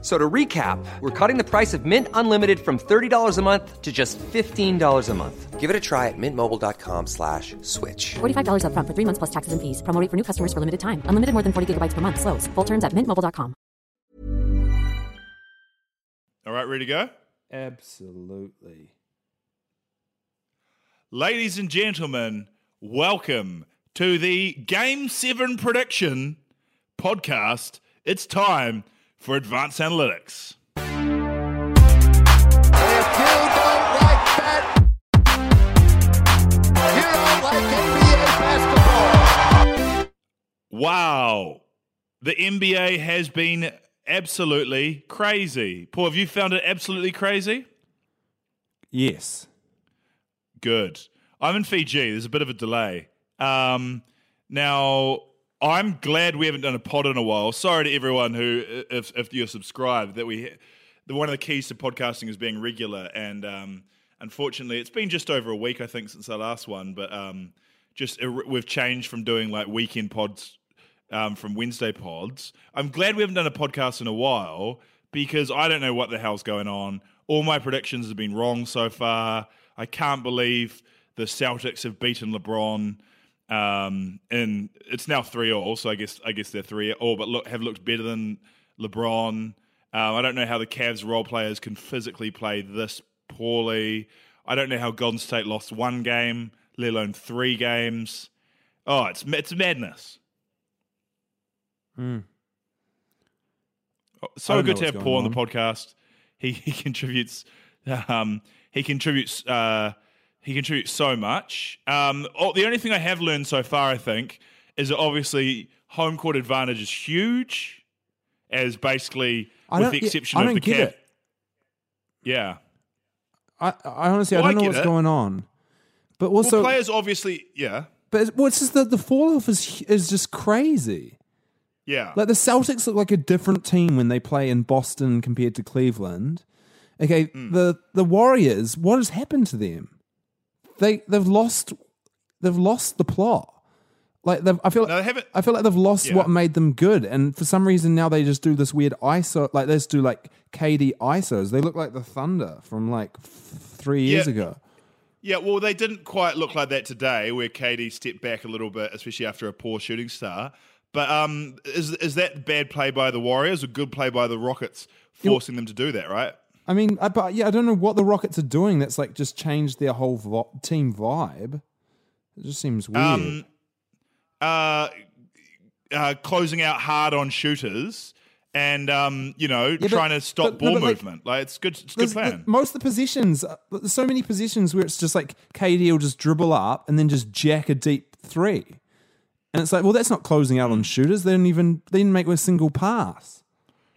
F- So to recap, we're cutting the price of Mint Unlimited from $30 a month to just $15 a month. Give it a try at mintmobile.com slash switch. $45 upfront for three months plus taxes and fees. Promo rate for new customers for limited time. Unlimited more than 40 gigabytes per month. Slows. Full terms at mintmobile.com. All right, ready to go? Absolutely. Ladies and gentlemen, welcome to the Game 7 Prediction podcast. It's time for Advanced Analytics. If you don't like that, you don't like NBA basketball. Wow. The NBA has been absolutely crazy. Paul, have you found it absolutely crazy? Yes. Good. I'm in Fiji. There's a bit of a delay. Um, now, I'm glad we haven't done a pod in a while. Sorry to everyone who, if, if you're subscribed, that we, one of the keys to podcasting is being regular. And um, unfortunately, it's been just over a week, I think, since our last one. But um, just we've changed from doing like weekend pods um, from Wednesday pods. I'm glad we haven't done a podcast in a while because I don't know what the hell's going on. All my predictions have been wrong so far. I can't believe the Celtics have beaten LeBron. Um, and it's now three all, so I guess I guess they're three all, but look have looked better than LeBron. Um, I don't know how the Cavs role players can physically play this poorly. I don't know how Golden State lost one game, let alone three games. Oh, it's it's madness. Oh, I So good to have Paul on the podcast. He he contributes. Um, he contributes. Uh, he contributes so much. Um, oh, the only thing I have learned so far, I think, is that obviously home court advantage is huge. As basically, I with the exception I of the Cav- Yeah. I, I honestly Well, I I don't know what's it. going on. But Well, also, players obviously, yeah, but it's, well, it's just that the fall off is is just crazy. yeah. Like the Celtics look like a different team when they play in Boston compared to Cleveland. Okay, Hmm. the the Warriors, what has happened to them? They they've lost they've lost the plot. Like they've, I feel No, they haven't- I feel like they've lost Yeah. what made them good, and for some reason now they just do this weird ISO. Like they just do like KD ISOs. They look like the Thunder from like three years Yeah. ago. Yeah, well, they didn't quite look like that today, where KD stepped back a little bit, especially after a poor shooting star. But um, is is that bad play by the Warriors or good play by the Rockets, forcing them to do that? Right? I mean, I, but yeah, I don't know what the Rockets are doing. That's like just changed their whole vo- team vibe. It just seems weird. Um, uh, uh, closing out hard on shooters and um, you know but- trying to stop but- ball but, like, movement. Like it's good. It's a good plan. most of the positions, uh, there's so many positions where it's just like KD will just dribble up and then just jack a deep three, and it's like, well, that's not closing out on shooters. They didn't even they didn't make a single pass.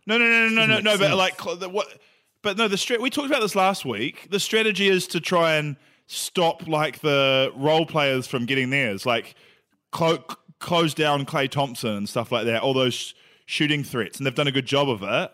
No, no, no, no, no, no, no. But like cl- the, what? But no, the strat. We talked about this last week. The strategy is to try and stop like the role players from getting theirs, like clo- close down Klay Thompson and stuff like that. All those sh- shooting threats, and they've done a good job of it.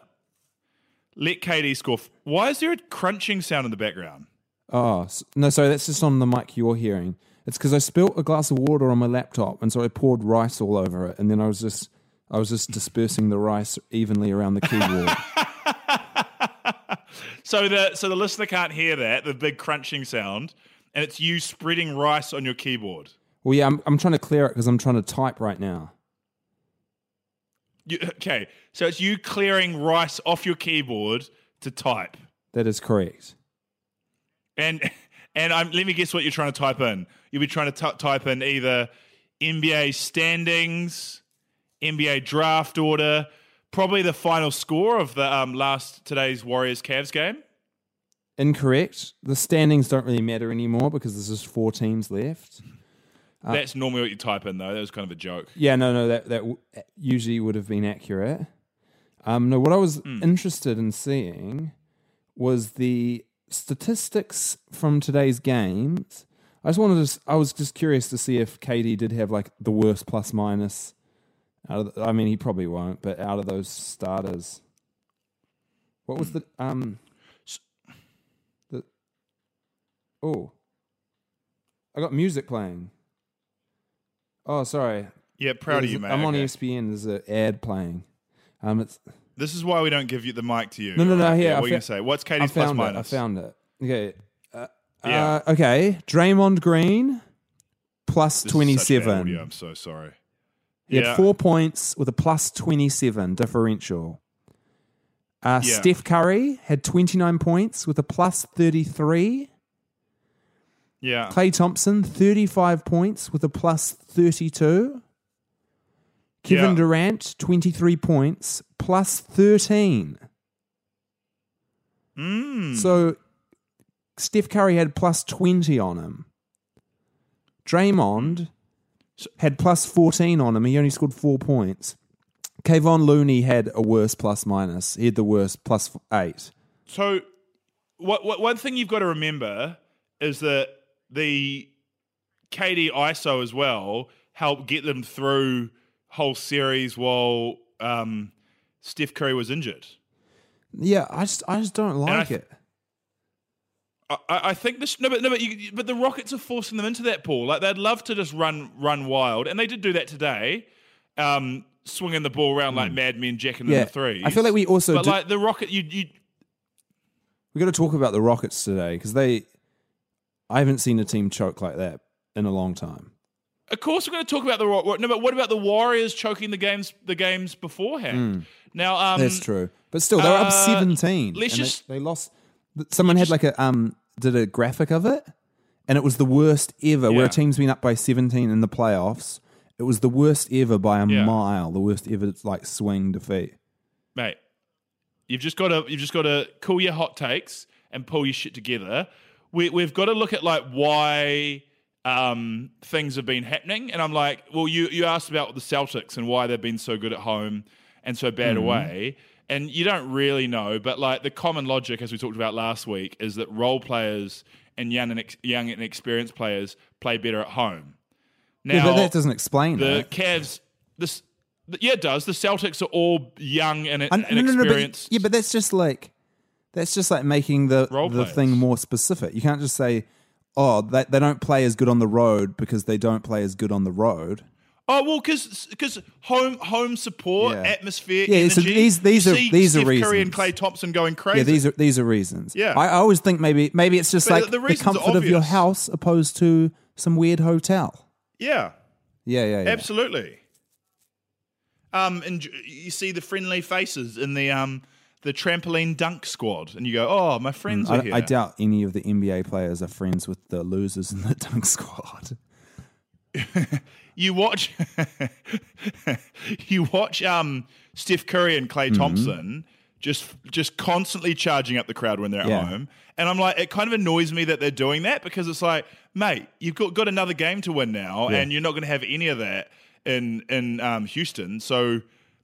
Let KD score. f- Why is there a crunching sound in the background? Oh s- no, sorry, that's just on the mic you're hearing. It's because I spilt a glass of water on my laptop, and so I poured rice all over it, and then I was just I was just dispersing the rice evenly around the keyboard. So the so the listener can't hear that the big crunching sound, and it's you spreading rice on your keyboard. well, yeah, I'm I'm trying to clear it because I'm trying to type right now. You, okay, so it's you clearing rice off your keyboard to type. That is correct. And and I'm, let me guess what you're trying to type in. You'll be trying to t- type in either NBA standings, NBA draft order, probably the final score of the um, last today's Warriors Cavs game. Incorrect. The standings don't really matter anymore because there's just four teams left. That's normally what you type in, though. That was kind of a joke. Yeah, no, no, that that w- usually would have been accurate. Um, no, what I was interested in seeing was the statistics from today's games. I just wanted to. I was just curious to see if KD did have like the worst plus minus Out of the, I mean, he probably won't, but out of those starters, what was the um the oh, I got music playing. Oh, sorry. Yeah, proud of you, mate. I'm on Okay. ESPN. There's an ad playing. Um, it's This is why we don't give you the mic to you. No, no, no, right? here, Yeah, what are you to say? What's I KD's plus found it. I found it. Okay. Uh, Yeah. uh, okay. Draymond Green plus This is such bad 27. audio, I'm so sorry. He Yeah. had four points with a plus 27 differential. Uh, Yeah. Steph Curry had 29 points with a plus 33. Yeah. Klay Thompson, 35 points with a plus 32. Kevin Yeah. Durant, 23 points, plus 13. Mm. So Steph Curry had plus 20 on him. Draymond had plus 14 on him. He only scored four points. Kevon Looney had a worse plus minus. He had the worst plus eight. So, what, what one thing you've got to remember is that the KD ISO as well helped get them through whole series while um, Steph Curry was injured. Yeah, I just I just don't like th- it. I, I think this no, but no, but, you, but the Rockets are forcing them into that pool. Like they'd love to just run run wild, and they did do that today, um, swinging the ball around like madmen, jacking Hmm. Yeah, in the threes. I feel like we also but do- like the Rocket, you you We got to talk about the Rockets today because they. I haven't seen a team choke like that in a long time. Of course, we're going to talk about the Rock. No, but what about the Warriors choking the games the games beforehand? Now, um, Hmm. That's true, but still, they were up uh, seventeen. let's and they- they, lost. Someone had like a um did a graphic of it, and it was the worst ever. Where Yeah. a team's been up by seventeen in the playoffs, it was the worst ever by a Yeah. mile. The worst ever like swing defeat. mate, you've just got to you've just got to cool your hot takes and pull your shit together. We, we've got to look at like why um, things have been happening, and I'm like, well, you you asked about the Celtics and why they've been so good at home and so bad away, and you don't really know, but like the common logic, as we talked about last week, is that role players and young and ex- young and experienced players play better at home. Now, yeah, but that doesn't explain the. Cavs, this, yeah, it does. The Celtics are all young and, and no, no, no, but, yeah, but that's just like that's just like making the Role the players. thing more specific. You can't just say, "Oh, they, they don't play as good on the road because they don't play as good on the road." Oh well, because home home support, Yeah. atmosphere, Yeah, energy. so these- these are- these are Steph Curry reasons. and Klay Thompson going crazy. Yeah, these are these are reasons. Yeah. I, I always think maybe maybe it's just But like the the, comfort of your house opposed to some weird hotel. yeah, Yeah, yeah, yeah. absolutely. Um, and you see the friendly faces in the um the trampoline dunk squad, and you go, "Oh, my friends are I, here." I doubt any of the NBA players are friends with the losers in the dunk squad. you watch you watch um Steph Curry and Mm-hmm. Klay Thompson just just constantly charging up the crowd when they're at home. And I'm like, it kind of annoys me that they're doing that because it's like, mate, you've got, got another game to win now, and you're not going to have any of that in in um, Houston. So,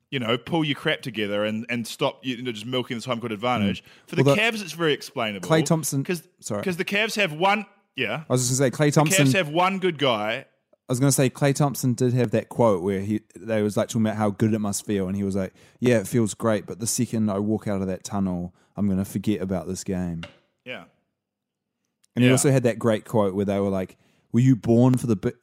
you know, pull your crap together and, and stop you know, just milking this home court advantage. For the Mm. Well, the- Cavs, it's very explainable. Klay Thompson- because sorry. because the Cavs have one. Yeah, I was just gonna say Klay Thompson. Cavs have one good guy. I was gonna say Klay Thompson did have that quote where he they was like talking about how good it must feel, and he was like, "Yeah, it feels great, but the second I walk out of that tunnel, I'm gonna forget about this game." Yeah. And he also had that great quote where they were like, "Were you born for the big,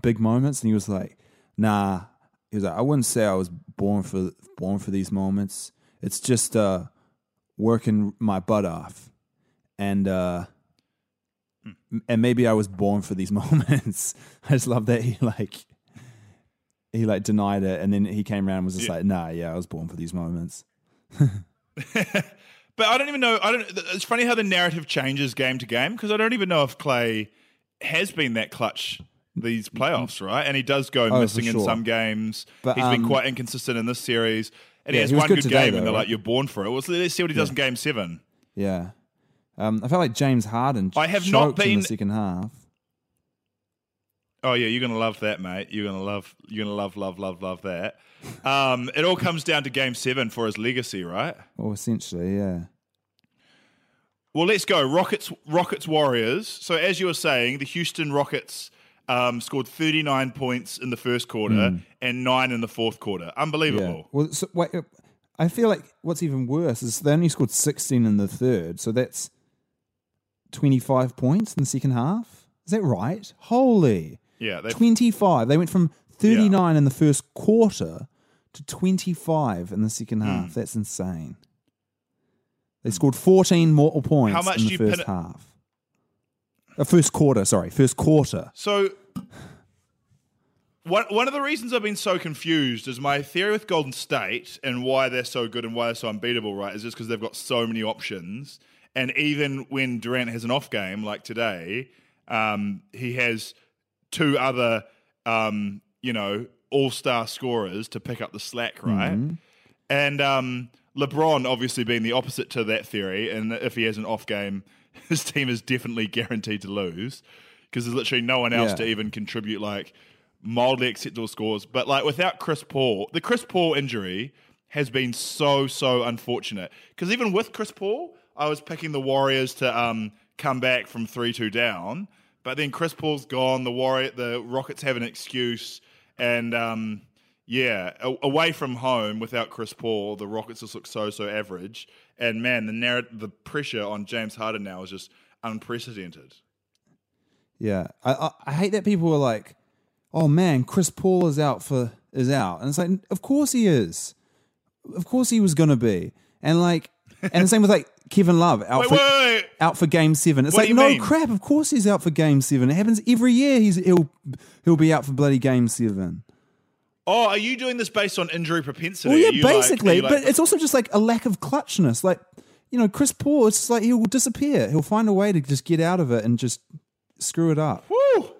big moments?" And he was like, "Nah." He was like, "I wouldn't say I was born for born for these moments. It's just uh, working my butt off, and uh, and maybe I was born for these moments." I just love that he like he like denied it, and then he came around and was just like, "Nah, yeah, I was born for these moments." But I don't even know. I don't. It's funny how the narrative changes game to game because I don't even know if Klay has been that clutch these playoffs, right? And he does go Oh, missing in some games. But, He's been um, quite inconsistent in this series, and yeah, he has he one good good, today, game, though, and they're right? like, "You're born for it." Well, let's see what he does in Game Seven. Yeah, um, I felt like James Harden. I have not in the second half. Oh yeah, you're gonna love that, mate. You're gonna love. You're gonna love, love, love, love that. Um, it all comes down to Game Seven for his legacy, right? Well, essentially, yeah. Well, let's go. Rockets, Rockets, Warriors. So, as you were saying, the Houston Rockets um, scored 39 points in the first quarter and nine in the fourth quarter. Unbelievable. Well, so, wait, I feel like what's even worse is they only scored 16 in the third, so that's 25 points in the second half. Is that right? Holy. Yeah, they 25. They went from 39 in the first quarter to 25 in the second Hmm. half. That's insane. They scored 14 more points How much in the first pin half. Uh, first quarter, sorry, first quarter. So, one, one of the reasons I've been so confused is my theory with Golden State and why they're so good and why they're so unbeatable, right? Is just because they've got so many options. And even when Durant has an off game, like today, um, he has two other, um, you know, all star scorers to pick up the slack, right? And um, LeBron obviously being the opposite to that theory, and if he has an off game, his team is definitely guaranteed to lose because there's literally no one else Yeah. to even contribute like mildly acceptable scores. But like without Chris Paul, the Chris Paul injury has been so so unfortunate because even with Chris Paul, I was picking the Warriors to um, come back from three two down, but then Chris Paul's gone. The Warrior, the Rockets have an excuse, and um, yeah, a- away from home without Chris Paul, the Rockets just look so so average. And man, the narrative, the pressure on James Harden now is just unprecedented. Yeah, I, I I hate that people are like, "Oh man, Chris Paul is out for is out," and it's like, of course he is, of course he was gonna be, and like, and the same with like Kevin Love out Wait, for wait, wait, out for Game Seven. It's What like, no mean? crap, of course he's out for Game Seven. It happens every year. He's he'll he'll be out for bloody Game Seven. Oh, are you doing this based on injury propensity? Well, yeah, you like- basically, like- but it's also just like a lack of clutchness. Like, you know, Chris Paul, it's just like he'll disappear. He'll find a way to just get out of it and just screw it up. Woo!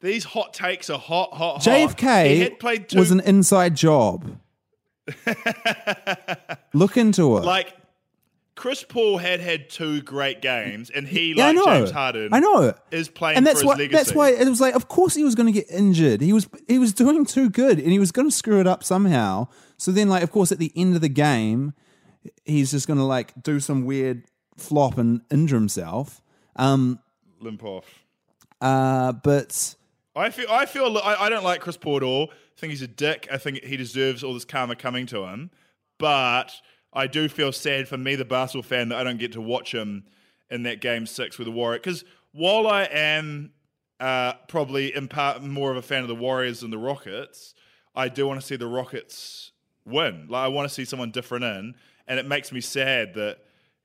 These hot takes are hot, hot, hot. JFK two, was an inside job. Look into it. like Chris Paul had had two great games, and he, yeah, like. James Harden, I know. is playing and that's for why. his legacy. That's why it was like, of course, he was going to get injured. He was he was doing too good, and he was going to screw it up somehow. So then, like, of course, at the end of the game, he's just going to like do some weird flop and injure himself. Um, limp off. uh, but I feel, I feel, I, I don't like Chris Paul at all. I think he's a dick. I think he deserves all this karma coming to him. But I do feel sad for me, the basketball fan, that I don't get to watch him in that game six with the Warriors. Because while I am uh, probably in part more of a fan of the Warriors than the Rockets, I do want to see the Rockets win. Like I want to see someone different in, and it makes me sad that.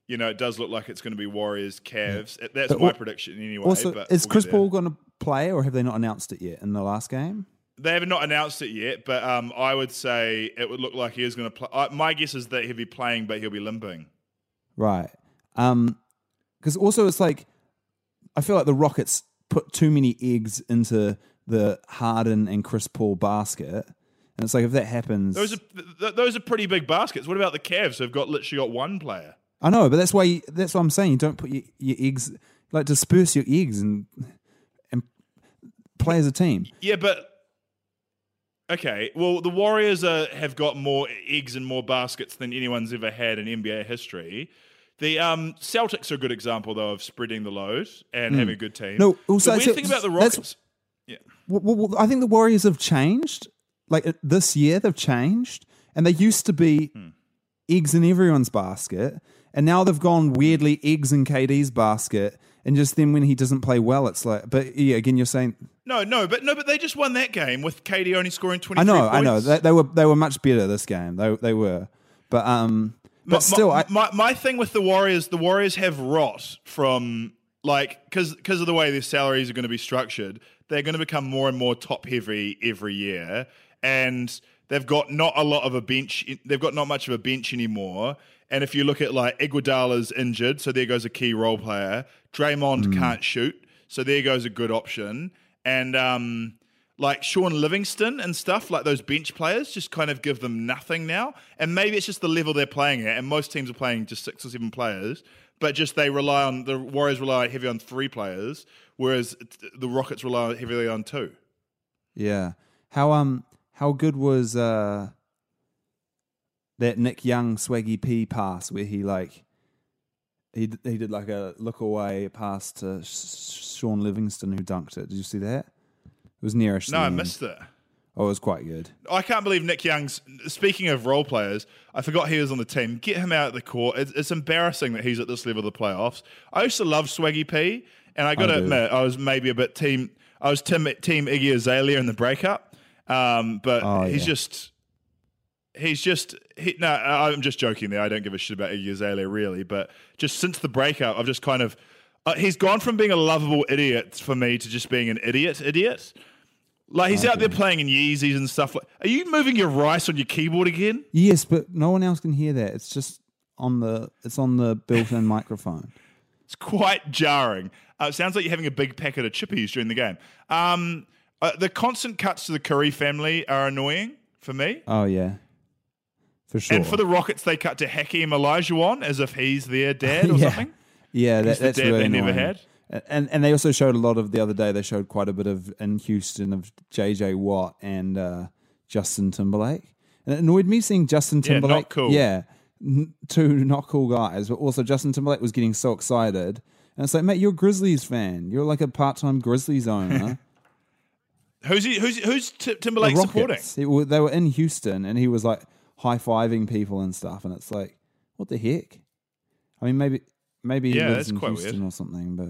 You know, it does look like it's going to be Warriors, Cavs. That's But my al- prediction anyway. also, but is we'll Chris. Paul going to play, or have they not announced it yet in the last game? They have not announced it yet, but um, I would say it would look like he is going to play. Uh, my guess is that he'll be playing, but he'll be limping. Right. Um because also it's like I feel like the Rockets put too many eggs into the Harden and Chris Paul basket. And it's like if that happens Those are th- those are pretty big baskets. What about the Cavs? Who've got literally got one player. I know, but that's why you, that's what I'm saying. You don't put your, your eggs like disperse your eggs and and play as a team. Yeah, but okay. Well, the Warriors are, have got more eggs and more baskets than anyone's ever had in NBA history. The um, Celtics are a good example, though, of spreading the load and having a good team. No, also, the weird so- thing about the Rockets. Yeah. Well, well, well, I think the Warriors have changed. Like uh, this year, they've changed, and they used to be Hmm. eggs in everyone's basket, and now they've gone weirdly eggs in KD's basket. And just then, when he doesn't play well, it's like. But yeah, again, you're saying. No, no, but no, but they just won that game with KD only scoring twenty. I know, points. I know. They, they were they were much better this game. They they were, but um, but My- still, my, I, my, my thing with the Warriors, the Warriors have rot from like because because of the way their salaries are going to be structured. They're going to become more and more top heavy every year, and they've got not a lot of a bench. They've got not much of a bench anymore. And if you look at like Iguodala's injured, so there goes a key role player. Draymond can't shoot, so there goes a good option. And um, like Shaun Livingston and stuff, like those bench players, just kind of give them nothing now. And maybe it's just the level they're playing at. And most teams are playing just six or seven players, but just they rely on the Warriors rely heavy on three players, whereas the Rockets rely heavily on two. yeah. How um how good was uh that Nick Young swaggy P pass where he like he d- he did like a look away pass to Sh- Shaun Livingston who dunked it. Did you see that? It was nearish. No, I end. missed it. Oh, it was quite good. I can't believe Nick Young's. Speaking of role players, I forgot he was on the team. Get him out of the court. It's, it's embarrassing that he's at this level of the playoffs. I used to love Swaggy P, and I got to admit, I was maybe a bit team. I was team, team Iggy Azalea in the breakup, um, but Oh, he's yeah. just. He's just he, no. I'm just joking there. I don't give a shit about Iggy Azalea really, but just since the breakup, I've just kind of. Uh, he's gone from being a lovable idiot for me to just being an idiot idiot. Like he's out there playing in Yeezys and stuff. Like, are you moving your rice on your keyboard again? Yes, but no one else can hear that. It's just on the it's on the built-in microphone. It's quite jarring. Uh, it sounds like you're having a big packet of chippies during the game. Um, uh, the constant cuts to the Curry family are annoying for me. Oh yeah, for sure. And for the Rockets, they cut to Hakeem Olajuwon as if he's their dad or Yeah. something. yeah, that, He's the that's dad really they never annoying. had. And and they also showed a lot of the other day. They showed quite a bit of in Houston of JJ Watt and uh, Justin Timberlake, and it annoyed me seeing Justin Yeah, not Timberlake. cool. Yeah, n- two not cool guys, but also Justin Timberlake was getting so excited, and it's like, mate, you're a Grizzlies fan. You're like a part-time Grizzlies owner. Who's he, who's who's T- The Timberlake supporting? It they were in Houston, and he was like high fiving people and stuff, and it's like, what the heck? I mean, maybe maybe he Yeah, lives in quite Houston weird. or something, but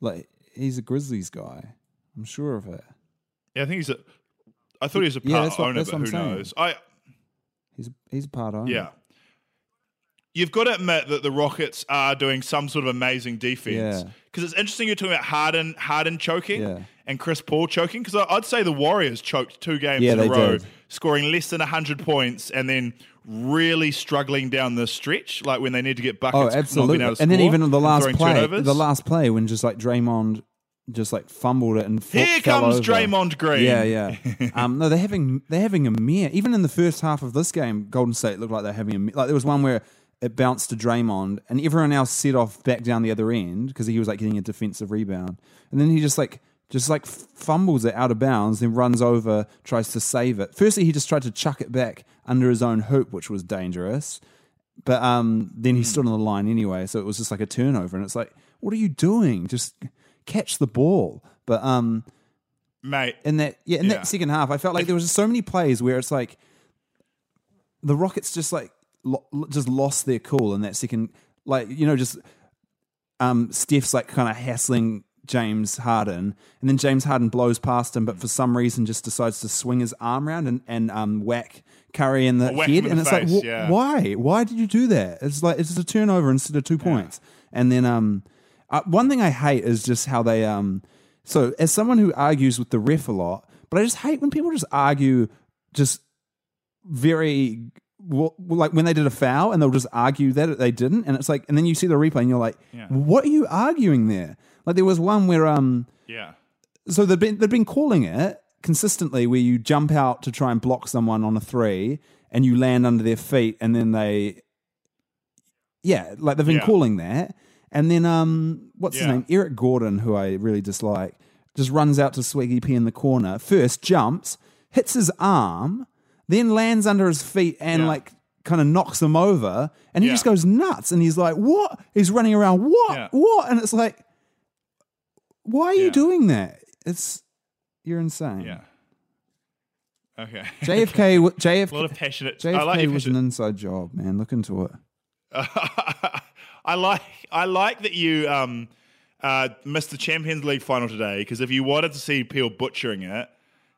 like he's a Grizzlies guy. I'm sure of it. Yeah, I think he's a. I thought he was a part Yeah, that's what- owner, but who saying. knows? I He's he's a part owner. Yeah. You've got to admit that the Rockets are doing some sort of amazing defense. Yeah. Because it's interesting you're talking about Harden, Harden choking Yeah. and Chris Paul choking. Because I'd say the Warriors choked two games Yeah, in a row, did. Scoring less than 100 points and then really struggling down the stretch, like when they need to get buckets. Oh, not being absolutely. able to And then score even the last play, turnovers. the last play when just like Draymond just like fumbled it and fell, Here fell comes over. Draymond Green. Yeah, yeah. um, no, they're having they're having a mere. Even in the first half of this game, Golden State looked like they're having a mere. Like there was one where it bounced to Draymond, and everyone else set off back down the other end because he was like getting a defensive rebound, and then he just like just like fumbles it out of bounds, then runs over, tries to save it. Firstly, he just tried to chuck it back under his own hoop, which was dangerous. But um, then he stood on the line anyway, so it was just like a turnover, and it's like, what are you doing? Just catch the ball. But um, Mate, in that yeah, in Yeah. that second half, I felt like there was just so many plays where it's like the Rockets just like lo- just lost their cool in that second, like you know, just um, Steph's like kind of hassling James Harden, and then James Harden blows past him, but for some reason just decides to swing his arm around and and um, whack Curry in the Whack head, in and the it's face, like, wh- yeah. why? Why did you do that? It's like it's a turnover instead of two points, and then um, uh, one thing I hate is just how they um. So, as someone who argues with the ref a lot, but I just hate when people just argue just very well, like when they did a foul and they'll just argue that they didn't, and it's like, and then you see the replay and you're like, Yeah. what are you arguing there? Like there was one where um, yeah. so they've been they've been calling it consistently where you jump out to try and block someone on a three and you land under their feet and then they yeah like they've been Yeah. calling that and then um what's his name Eric Gordon who I really dislike just runs out to Swaggy P in the corner first jumps hits his arm then lands under his feet and Yeah. like kind of knocks him over and he Yeah. just goes nuts and he's like what he's running around what Yeah. what and it's like why are you Yeah. doing that? It's you're insane. Yeah. Okay. JFK, w- JFK, a lot of passionate. JFK I like your was passion- an inside job, man. Look into it. I like I like that you um, uh, missed the Champions League final today because if you wanted to see Peel butchering it,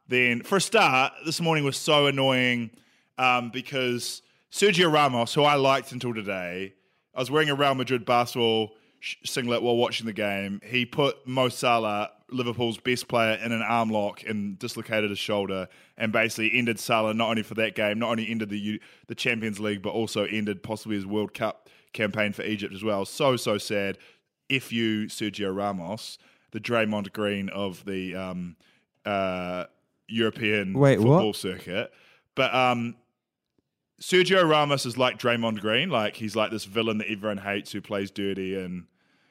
then for a start, this morning was so annoying um, because Sergio Ramos, who I liked until today, I was wearing a Real Madrid basketball singlet while watching the game. He put Mo Salah, Liverpool's best player, in an arm lock and dislocated his shoulder, and basically ended Salah not only for that game, not only ended the the Champions League, but also ended possibly his World Cup campaign for Egypt as well. So so sad. If you Sergio Ramos, the Draymond Green of the um, uh, European Wait, what? football circuit, but um, Sergio Ramos is like Draymond Green, like he's like this villain that everyone hates who plays dirty and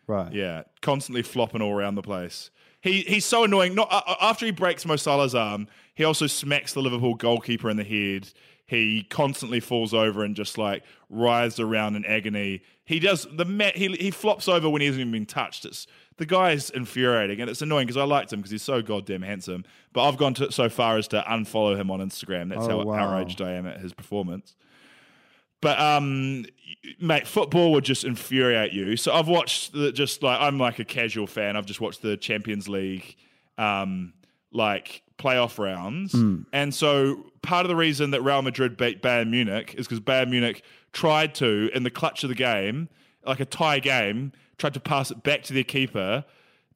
Right. yeah, constantly flopping all around the place. He he's so annoying. Not uh, after he breaks Mo Salah's arm, he also smacks the Liverpool goalkeeper in the head. He constantly falls over and just like writhes around in agony. He does the mat. He he flops over when he hasn't even been touched. It's the guy's infuriating and it's annoying because I liked him because he's so goddamn handsome. But I've gone to, so far as to unfollow him on Instagram. That's Oh, how wow. outraged I am at his performance. But um, mate, football would just infuriate you. So I've watched the, just like I'm like a casual fan. I've just watched the Champions League, um, like playoff rounds, and so part of the reason that Real Madrid beat Bayern Munich is because Bayern Munich tried to in the clutch of the game, like a tie game, tried to pass it back to their keeper.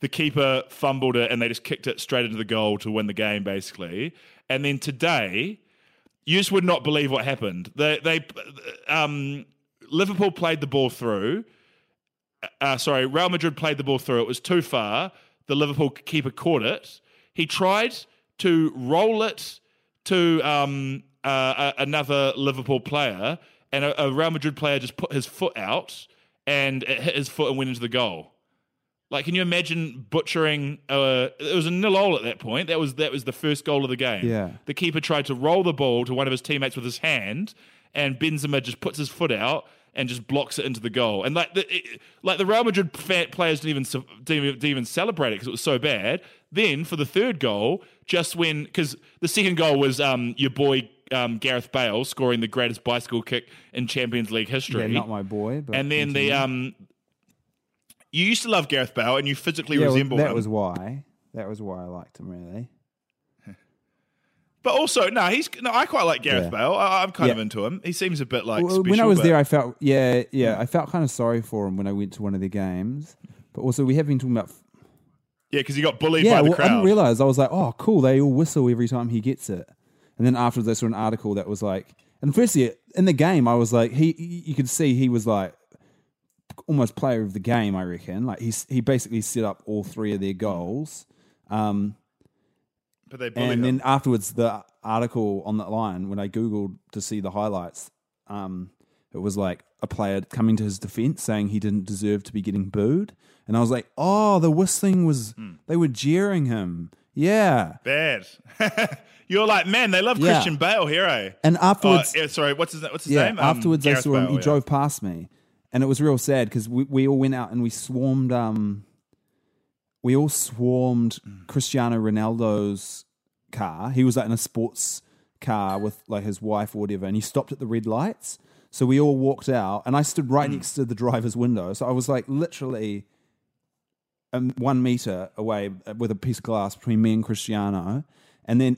The keeper fumbled it, and they just kicked it straight into the goal to win the game, basically. And then today, you just would not believe what happened. They, they, um, Liverpool played the ball through. Uh, sorry, Real Madrid played the ball through. It was too far. The Liverpool keeper caught it. He tried to roll it to um, uh, another Liverpool player, and a, a Real Madrid player just put his foot out, and it hit his foot and went into the goal. Like, can you imagine butchering? Uh, it was a nil all at that point. That was that was the first goal of the game. Yeah. The keeper tried to roll the ball to one of his teammates with his hand, and Benzema just puts his foot out and just blocks it into the goal. And like the it, like the Real Madrid players didn't even didn't even, didn't even celebrate it because it was so bad. Then for the third goal, just when because the second goal was um, your boy um, Gareth Bale scoring the greatest bicycle kick in Champions League history. Yeah, not my boy. But and then the um, you used to love Gareth Bale, and you physically yeah, well, resemble that him. That was why. That was why I liked him really. but also, no, he's no. I quite like Gareth Yeah. Bale. I, I'm kind Yeah. of into him. He seems a bit like Well, special, when I was there, I felt yeah, yeah, I felt kind of sorry for him when I went to one of their games. But also, we have been talking about yeah, because he got bullied yeah. by the Well, I didn't realize. I was like, oh, cool. They all whistle every time he gets it. And then afterwards, I saw an article that was like, and firstly, in the game, I was like, he, you could see he was like almost player of the game. I reckon. Like he's he basically set up all three of their goals. Um, but they and him. then afterwards, the article on that line, when I googled to see the highlights, um, it was like a player coming to his defense saying he didn't deserve to be getting booed, and I was like, oh, the whistling was Hmm. they were jeering him, yeah. Bad. You're like, man, they love Yeah. Christian Bale here, eh? And afterwards, oh, yeah, sorry, what's his what's his yeah, name? Um, afterwards I Gareth saw him. He yeah. drove past me, and it was real sad because we, we all went out and we swarmed. Um, we all swarmed Cristiano Ronaldo's car. He was like in a sports car with like his wife or whatever, and he stopped at the red lights. So we all walked out, and I stood right next to the driver's window. So I was like literally um, one meter away uh, with a piece of glass between me and Cristiano, and then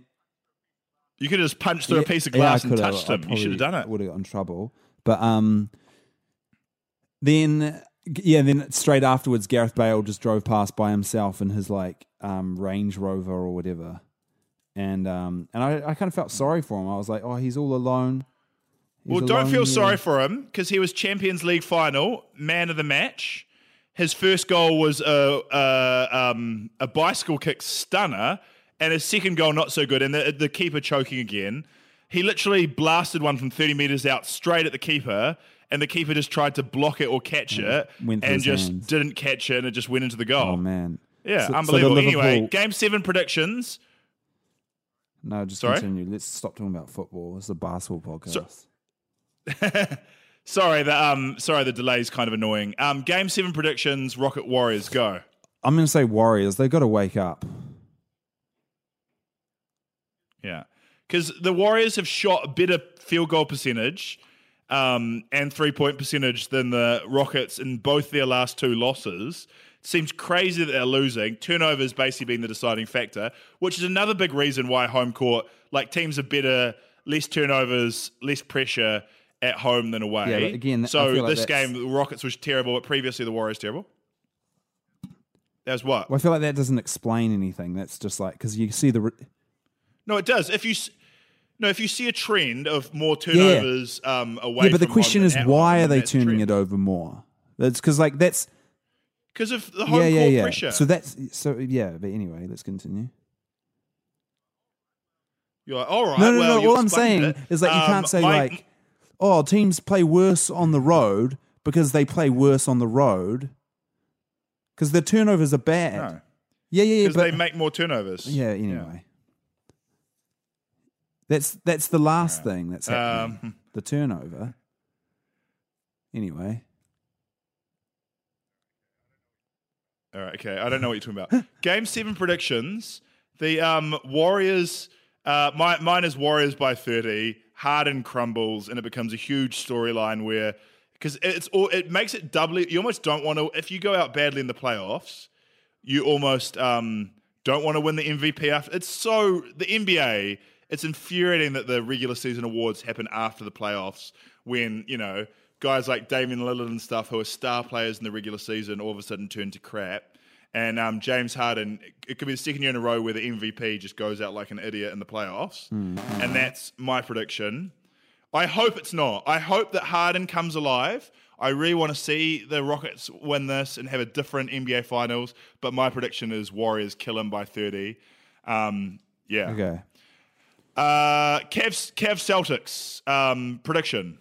You could have just punched through a piece of yeah, glass and could've. touched him. You should have done it. Would have got in trouble. But um, then yeah, then straight afterwards, Gareth Bale just drove past by himself in his like um Range Rover or whatever, and um, and I, I kind of felt sorry for him. I was like, oh, he's all alone. He's Well, don't feel here. sorry for him because he was Champions League final, man of the match. His first goal was a a, um, a bicycle kick stunner, and his second goal not so good, and the, the keeper choking again. He literally blasted one from thirty meters out straight at the keeper, and the keeper just tried to block it or catch it, went through and his just hands. didn't catch it, and it just went into the goal. Oh man, Yeah, So- so the unbelievable. anyway, Liverpool- game seven predictions. No, just Sorry? continue. Let's stop talking about football. It's a basketball podcast. So- Sorry, the um, sorry, the delay's kind of annoying. Um, game seven predictions. Rocket Warriors go. I'm going to say Warriors. They've got to wake up. Yeah, because the Warriors have shot a better field goal percentage um, and three point percentage than the Rockets in both their last two losses. Seems crazy that they're losing. Turnovers basically being the deciding factor, which is another big reason why home court, like teams are better, less turnovers, less pressure at home than away. Yeah, again, so like this that's- game, the Rockets was terrible, but previously the Warriors terrible. That was what? Well, I feel like that doesn't explain anything. That's just like because you see the re- No, it does. If you no, if you see a trend of more turnovers um, away, yeah, but the question is why are they turning it over more? That's because like that's Because of the home yeah, yeah, court yeah. pressure. So that's so yeah. But anyway, let's continue. You're like, all right. No, no, well, no. All I'm saying it. is like you Um, can't say my- like, oh, teams play worse on the road because they play worse on the road because the turnovers are bad. No, Yeah, yeah, yeah. because they make more turnovers. yeah, anyway. That's that's the last thing that's happening. Um, the turnover. Anyway, All right, okay. I don't know what you're talking about. Game seven predictions. The um, Warriors. Uh, my, mine is Warriors by thirty. Harden crumbles, and it becomes a huge storyline where because it's all it makes it doubly. You almost don't want to if you go out badly in the playoffs. You almost um, don't want to win the MVP after. It's so the NBA. It's infuriating that the regular season awards happen after the playoffs when you know guys like Damian Lillard and stuff who are star players in the regular season all of a sudden turn to crap. And um, James Harden, it could be the second year in a row where the MVP just goes out like an idiot in the playoffs. And that's my prediction. I hope it's not. I hope that Harden comes alive. I really want to see the Rockets win this and have a different NBA Finals. But my prediction is Warriors kill him by 30. Um, yeah. okay. Uh, Cavs, Cavs Celtics um, prediction.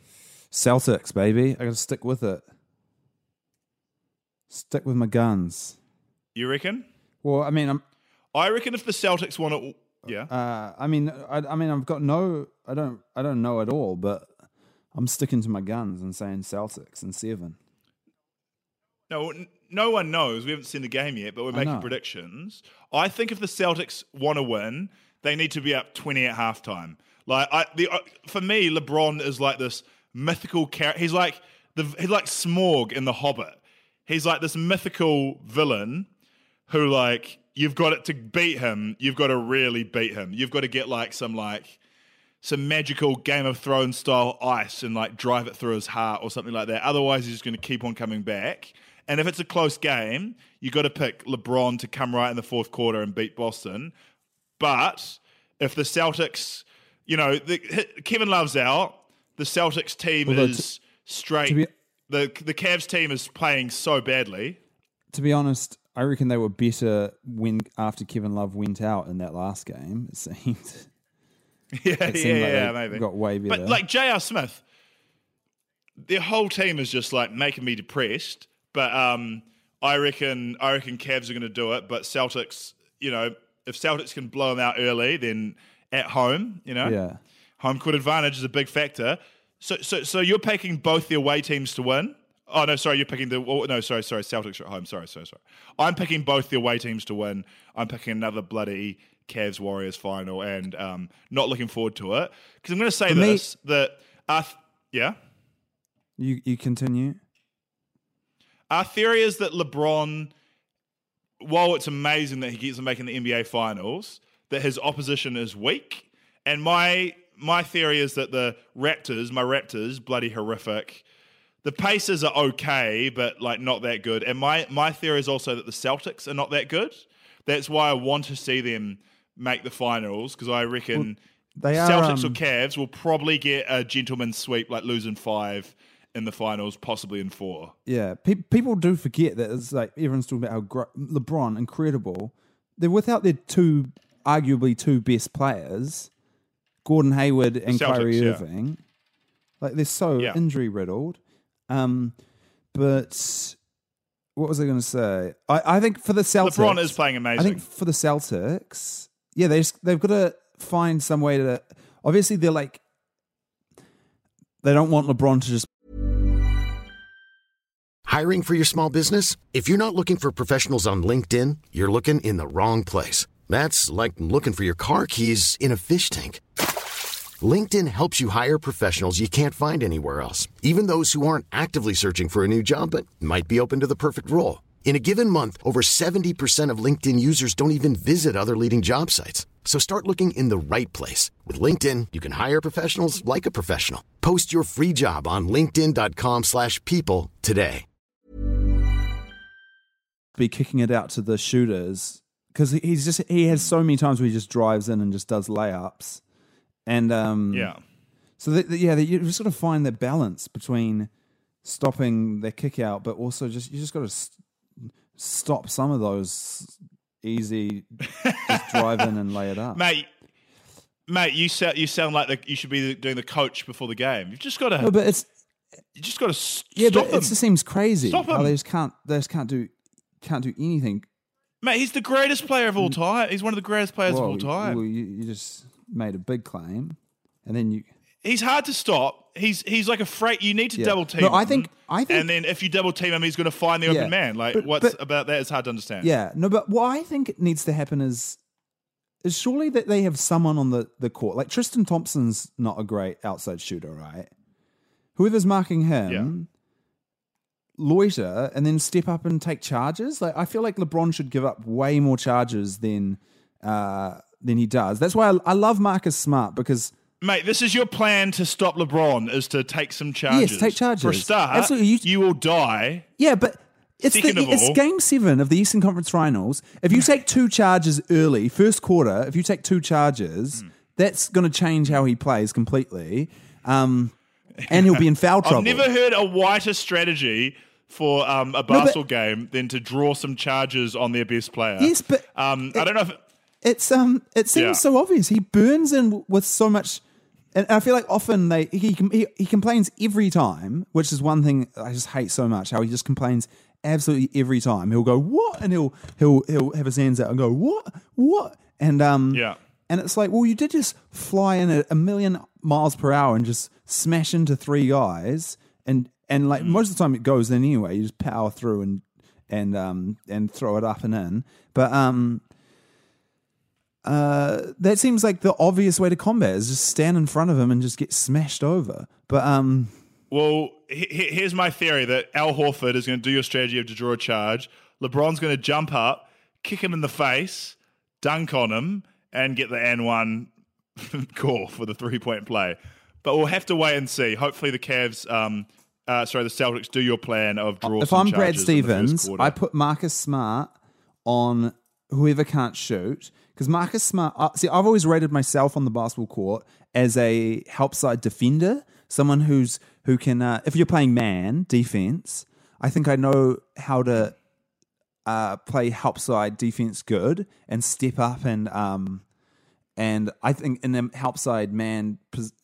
Celtics, baby. I got to stick with it. Stick with my guns. You reckon? Well, I mean, I'm. I reckon if the Celtics want it, yeah. Uh, I mean, I, I mean, I've got no. I don't. I don't know at all, but I'm sticking to my guns and saying Celtics and seven. No, no one knows. We haven't seen the game yet, but we're I making know. predictions. I think if the Celtics want to win, they need to be up twenty at halftime. Like I, the uh, for me, LeBron is like this mythical character. He's like the he's like Smaug in The Hobbit. He's like this mythical villain who like you've got it to beat him. You've got to really beat him. You've got to get like some like some magical Game of Thrones style ice and like drive it through his heart or something like that. Otherwise, he's just going to keep on coming back. And if it's a close game, you've got to pick LeBron to come right in the fourth quarter and beat Boston. But if the Celtics, you know, the, Kevin Love's out, the Celtics team Although is straight. to be- the the Cavs team is playing so badly. To be honest, I reckon they were better when after Kevin Love went out in that last game. It seemed. Yeah, It yeah, like yeah, they maybe. got way better. But like J.R. Smith, their whole team is just like making me depressed. But um, I reckon, I reckon Cavs are going to do it. But Celtics, you know, if Celtics can blow them out early, then at home, you know, Yeah. home court advantage is a big factor. So, so, so you're picking both the away teams to win. Oh no, sorry, you're picking the. Oh, no, sorry, sorry, Celtics are at home. Sorry, sorry, sorry. I'm picking both the away teams to win. I'm picking another bloody Cavs Warriors final, and um, not looking forward to it because I'm going to say For me- this that our th- yeah, You you continue. our theory is that LeBron, while it's amazing that he keeps making the NBA finals, that his opposition is weak, and my my theory is that the Raptors, my Raptors, bloody horrific. The Pacers are okay, but like not that good. And my my theory is also that the Celtics are not that good. That's why I want to see them make the finals because I reckon they are, Celtics or um, Cavs will probably get a gentleman's sweep, like losing five in the finals, possibly in four. Yeah, pe- people do forget that it's like everyone's talking about how gr- LeBron incredible. They're without their two, arguably two best players, Gordon Hayward and Celtics, Kyrie yeah. Irving. Like they're so Yeah. injury riddled. Um, but what was I going to say? I, I think for the Celtics, LeBron is playing amazing. I think for the Celtics, yeah, they just, they've got to find some way to. Obviously, they're like they don't want LeBron to just Hiring for your small business? If you're not looking for professionals on LinkedIn, you're looking in the wrong place. That's like looking for your car keys in a fish tank. LinkedIn helps you hire professionals you can't find anywhere else, even those who aren't actively searching for a new job but might be open to the perfect role. In a given month, over 70% of LinkedIn users don't even visit other leading job sites. So start looking in the right place. With LinkedIn, you can hire professionals like a professional. Post your free job on linkedin.com/people slash people today. be kicking it out to the shooters because he's just he has so many times where he just drives in and just does layups, and um, yeah. So that, that- yeah, that you just got to find the balance between stopping their kick out, but also just you just got to s stop some of those easy just drive in and lay it up. mate. Mate, you sound you sound like the, you should be doing the coach before the game. You've just got to No, but it's you just got to st- yeah, stop but him, it just seems crazy Stop him. they just can't they just can't do can't do anything. mate. He's the greatest player of all time. He's one of the greatest players of all time. well, you, you just made a big claim, and then you. He's hard to stop. He's he's like a freight. You need to Yeah. double team. No, I think- I think- and then if you double team him, he's going to find the Yeah. open man. Like But- what's but- about that is hard to understand. Yeah, no, but what I think needs to happen is is surely that they have someone on the, the court. Like Tristan Thompson's not a great outside shooter, right? Whoever's marking him, loiter and then step up and take charges. Like I feel like LeBron should give up way more charges than uh, than he does. That's why I, I love Marcus Smart because Mate, this is your plan to stop LeBron is to take some charges. Yes, take charges. For a start, Absolutely, you- you, will die. Yeah, but it's the, Second of it's all- game seven of the Eastern Conference Finals. If you take two charges early, first quarter, if you take two charges, Hmm. that's going to change how he plays completely, um, and he'll be in foul trouble. I've never heard a whiter strategy for um, a basketball game than to draw some charges on their best player. Yes, but um, I don't know if it's um, it seems Yeah. so obvious. He burns in with so much. And I feel like often they he, he he complains every time, which is one thing I just hate so much. How he just complains absolutely every time. He'll go what, and he'll he'll he'll have his hands out and go what what, and um Yeah. and it's like well you did just fly in at a million miles per hour and just smash into three guys, and and like most of the time it goes in anyway. You just power through and and um and throw it up and in, but um uh, that seems like the obvious way to combat is just stand in front of him and just get smashed over. But um, Well, he- he- here's my theory that Al Horford is going to do your strategy of to draw a charge. LeBron's going to jump up, kick him in the face, dunk on him, and get the N one call for the three point play. But we'll have to wait and see. Hopefully, the Cavs, um, uh, sorry, the Celtics do your plan of draw. if I'm Brad charges in the first Stevens. I put Marcus Smart on whoever can't shoot because Marcus Smart. Uh, see, I've always rated myself on the basketball court as a help side defender, someone who's who can. Uh, if you're playing man defense, I think I know how to uh, play help side defense good and step up and um and I think in a help side man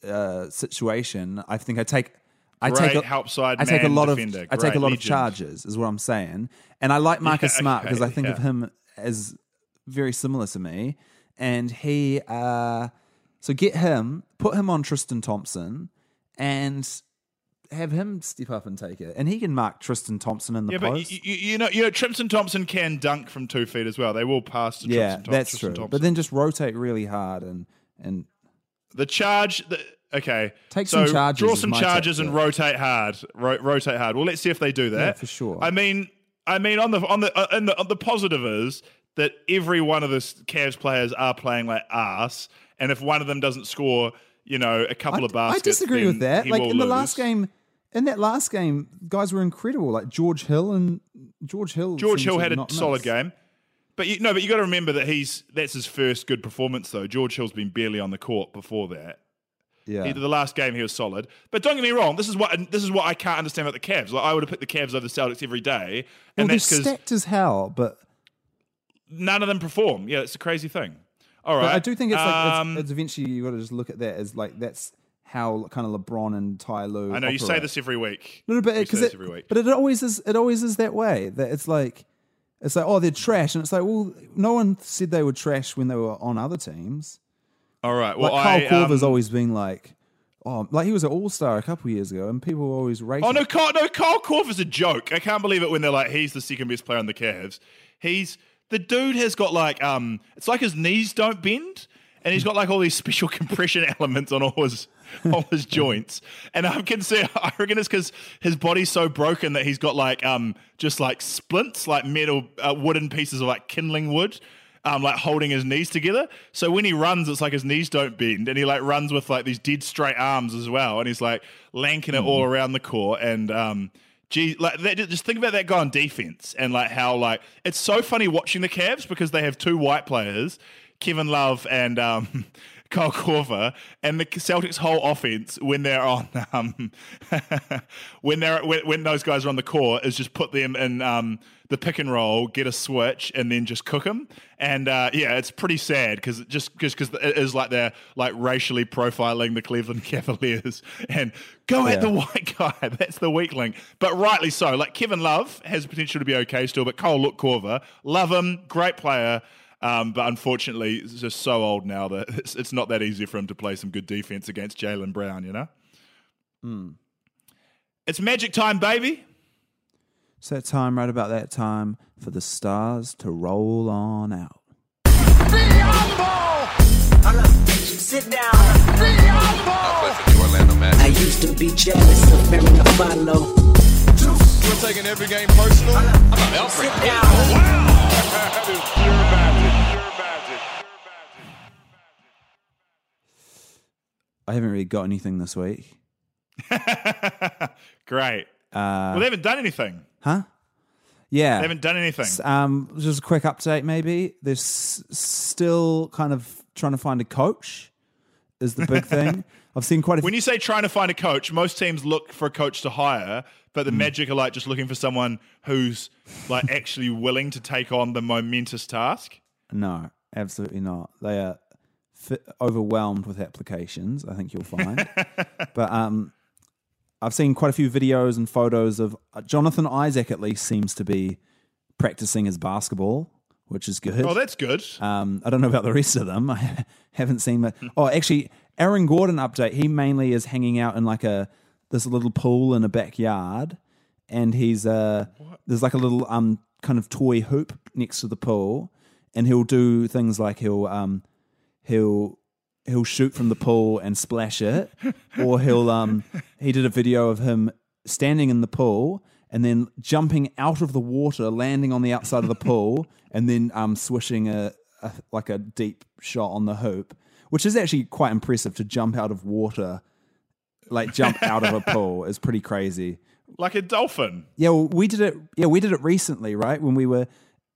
uh, situation, I think I take I Great take a, help side I take a man lot defender. of I take a lot legend. of charges is what I'm saying, and I like Marcus Yeah, Smart because I okay, think of him as very similar to me, and he uh so get him, put him on Tristan Thompson, and have him step up and take it, and he can mark Tristan Thompson in the yeah, post. you, you, you know, you know, Tristan Thompson can dunk from two feet as well. They will pass to yeah, Thom- that's Tristan true. Thompson. But then just rotate really hard and and The charge, the, okay. Take so some charges Draw some charges and rotate hard. Ro- rotate hard. Well, let's see if they do that. Yeah, for sure. I mean, I mean, on the on the uh, and the, on the positive is that every one of the Cavs players are playing like ass, and if one of them doesn't score, you know, a couple I, of baskets, I disagree with that. Like in the lose. last game, in that last game, guys were incredible. Like George Hill and George Hill. George Hill had a solid miss. game. But you, no, but you got to remember that he's that's his first good performance though. George Hill's been barely on the court before that. Yeah, He- the last game he was solid. But don't get me wrong, this is what this is what I can't understand about the Cavs. Like I would have picked the Cavs over the Celtics every day, well, and they're that's because stacked as hell. But, none of them perform. Yeah, it's a crazy thing. All right, but I do think it's like Um, it's, it's eventually you got to just look at that as like that's how kind of LeBron and Ty Lue. I know you say this every week. No, no, but because it, every week. but it always is. It always is that way. That it's like, it's like, oh, they're trash, and it's like, well, no one said they were trash when they were on other teams. All right. Well, like Kyle I, Korver's um, always been like, oh, like he was an All Star a couple years ago, and people were always racing. Oh no, Kyle, no, Kyle Korver's a joke. I can't believe it when they're like, he's the second best player on the Cavs. He's the dude has got like, um, it's like his knees don't bend, and he's got like all these special compression elements on all his all his joints. And I can see, I reckon it's because his body's so broken that he's got like, um, just like splints, like metal, uh, wooden pieces of like kindling wood. Um, like holding his knees together. So when he runs, it's like his knees don't bend, and he like runs with like these dead straight arms as well, and he's like lanking it all around the court. And um, like that, just think about that guy on defense, and like how like it's so funny watching the Cavs because they have two white players, Kevin Love and um, Kyle Korver, and the Celtics' whole offense when they're on um, when they're when, when those guys are on the court is just put them in um, the pick and roll, get a switch, and then just cook them. And uh, yeah, it's pretty sad because just because it is like they're like racially profiling the Cleveland Cavaliers and go at the white guy. That's the weak link, but rightly so. Like Kevin Love has potential to be okay still, but Cole Look Korver, love him, great player. Um, but unfortunately, he's just so old now that it's, it's not that easy for him to play some good defense against Jaylen Brown, you know? It's magic time, baby. It's that time, right about that time, for the stars to roll on out. Sit down. I used to be jealous of Mary Follow. We're taking every game personal. Sit down. I haven't really got anything this week. Great. Uh, well, they haven't done anything. huh? Yeah. They haven't done anything. Um, just a quick update, maybe. There's s- still kind of trying to find a coach, is the big thing. I've seen quite a few. When you say trying to find a coach, most teams look for a coach to hire, but the Hmm. Magic are like just looking for someone who's like actually willing to take on the momentous task. No, absolutely not. They are overwhelmed with applications. I think you'll find. but um, I've seen quite a few videos and photos of uh, Jonathan Isaac. At least seems to be practicing his basketball, which is good. Oh, that's good. Um, I don't know about the rest of them. I haven't seen that. Oh, actually, Aaron Gordon update. He mainly is hanging out in like a this little pool in a backyard, and he's uh there's like a little um kind of toy hoop next to the pool, and he'll do things like he'll um he'll he'll shoot from the pool and splash it, or he'll um he did a video of him standing in the pool and then jumping out of the water, landing on the outside of the pool, and then um swishing a, a like a deep shot on the hoop, which is actually quite impressive to jump out of water, like jump out of a pool is pretty crazy. Like a dolphin. Yeah, well, we did it. Yeah, we did it recently, right? When we were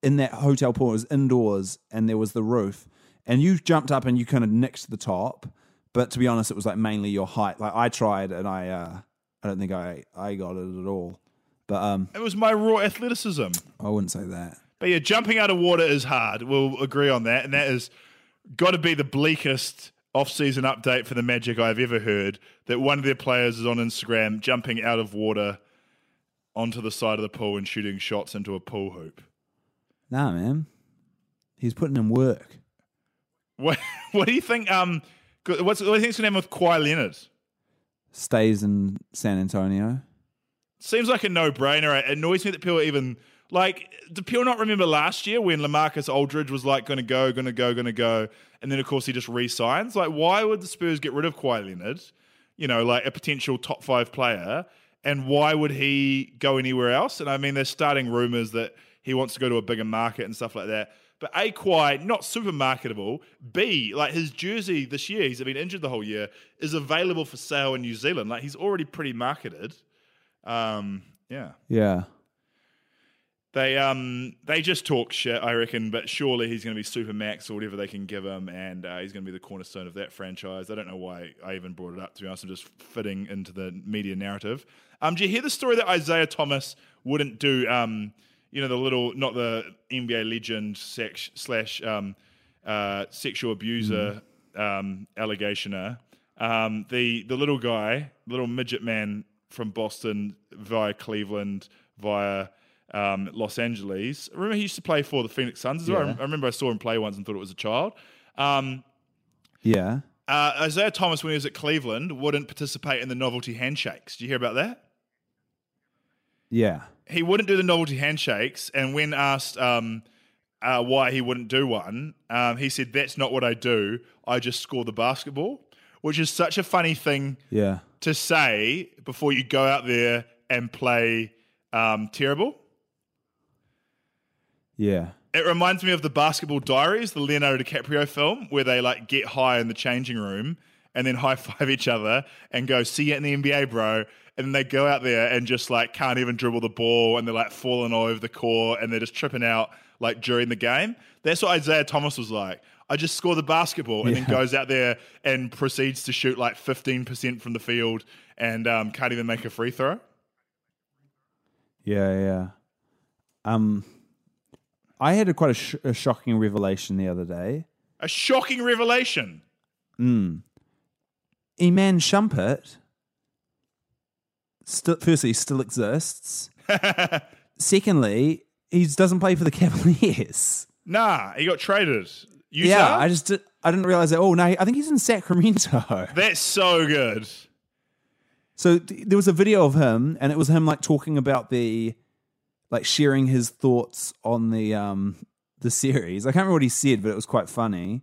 in that hotel pool, it was indoors, and there was the roof, and you jumped up and you kind of nicked the top. But to be honest, it was like mainly your height. Like I tried, and I, uh, I don't think I, I got it at all. But um, It was my raw athleticism. I wouldn't say that. But yeah, jumping out of water is hard. We'll agree on that. And that has got to be the bleakest off-season update for the Magic I've ever heard. That one of their players is on Instagram jumping out of water onto the side of the pool and shooting shots into a pool hoop. Nah, man, he's putting in work. What, what do you think? Um, what's, what do you think's to happen with Kawhi Leonard? Stays in San Antonio. Seems like a no-brainer. It annoys me that people even like. Do people not remember last year when LaMarcus Aldridge was like going to go, going to go, going to go, and then of course he just re-signs? Like, why would the Spurs get rid of Kawhi Leonard? You know, like a potential top five player, and why would he go anywhere else? And I mean, they're starting rumors that he wants to go to a bigger market and stuff like that. But A, Kawhi, not super marketable. B, like his jersey this year, he's been injured the whole year, is available for sale in New Zealand. Like he's already pretty marketed. Um, yeah. Yeah, They um they just talk shit, I reckon, but surely he's going to be super max or whatever they can give him, and uh, he's going to be the cornerstone of that franchise. I don't know why I even brought it up. To be honest, I'm just fitting into the media narrative. Um, did you hear the story that Isaiah Thomas wouldn't do? Um, you know the little, not the NBA legend sex, slash um, uh, sexual abuser um, allegationer. Um, the the little guy, little midget man from Boston via Cleveland via um, Los Angeles. Remember, he used to play for the Phoenix Suns as well. I I remember I saw him play once and thought it was a child. Um, yeah. uh, Isaiah Thomas, when he was at Cleveland, wouldn't participate in the novelty handshakes. Did you hear about that? Yeah. He wouldn't do the novelty handshakes, and when asked um, uh, why he wouldn't do one, um, he said, "That's not what I do. I just score the basketball," which is such a funny thing Yeah. to say before you go out there and play um, terrible. Yeah. It reminds me of the Basketball Diaries, the Leonardo DiCaprio film, where they like get high in the changing room and then high five each other and go, "See you in the NBA, bro." And then they go out there and just like can't even dribble the ball, and they're like falling all over the court, and they're just tripping out like during the game. That's what Isaiah Thomas was like. I just score the basketball and then goes out there and proceeds to shoot like fifteen percent from the field and um, can't even make a free throw. Yeah, yeah. Um, I had a quite a, sh- a shocking revelation the other day. A shocking revelation. Hmm. Iman Shumpert, still, firstly, still exists. Secondly, he doesn't play for the Cavaliers. Nah, he got traded. Utah? Yeah, I just did, I didn't realize that. Oh no, I think he's in Sacramento. That's so good. So th- there was a video of him, and it was him like talking about the, like sharing his thoughts on the um the series. I can't remember what he said, but it was quite funny.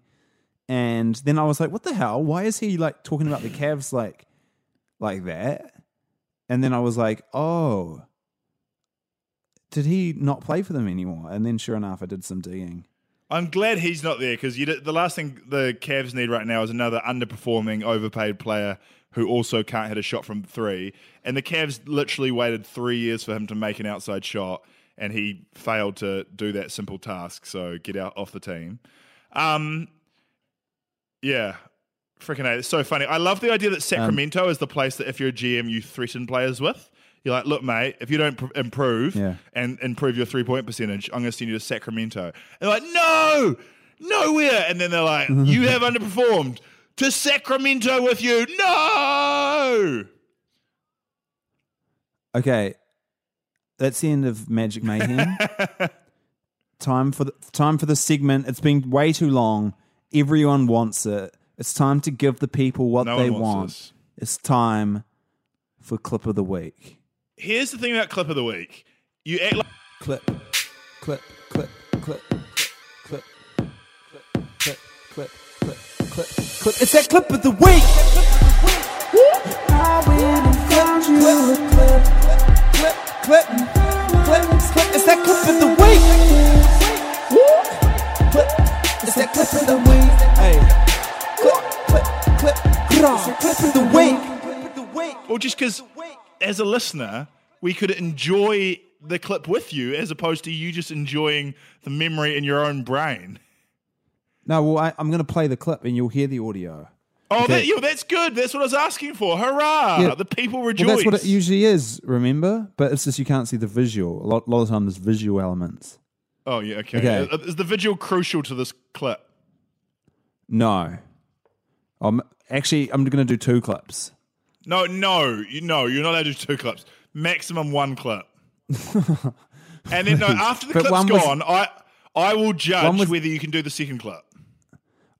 And then I was like, "What the hell? Why is he like talking about the Cavs like, like that?" And then I was like, "Oh, did he not play for them anymore?" And then sure enough, I did some digging. I'm glad he's not there because the last thing the Cavs need right now is another underperforming, overpaid player who also can't hit a shot from three. And the Cavs literally waited three years for him to make an outside shot, and he failed to do that simple task. So get out off the team. Um, yeah, freaking a, it's so funny. I love the idea that um, Sacramento is the place that if you're a GM, you threaten players with. You're like, look, mate, if you don't pr- improve Yeah. and improve your three point percentage, I'm going to send you to Sacramento. And they're like, no, nowhere. And then they're like, you have underperformed. To Sacramento with you. No. Okay, that's the end of Magic Mayhem. time for the time for the segment. It's been way too long. Everyone wants it. It's time to give the people what No they wants want. this. It's time for clip of the week. Here's the thing about clip of the week. You act like Clip, clip, clip, clip, clip, clip, clip, clip, clip, clip, clip, clip. It's that clip of the week. Clip, clip, clip, clip, clip. Clip. It's that clip of the week. Clip. It's that clip of the week. Just because as a listener, we could enjoy the clip with you as opposed to you just enjoying the memory in your own brain. No, well, I, I'm going to play the clip and you'll hear the audio. Oh, Okay. that, yo, that's good. That's what I was asking for. Hurrah! Yeah. The people rejoice. Well, that's what it usually is, remember? But it's just you can't see the visual. A lot, lot of times there's visual elements. oh, yeah, okay. Okay. Uh, Is the visual crucial to this clip? No. Um, actually, I'm going to do two clips. No, no, you, no. You're not allowed to do two clips. Maximum one clip. and then no, after the But clip's one was- gone, I I will judge One was- whether you can do the second clip.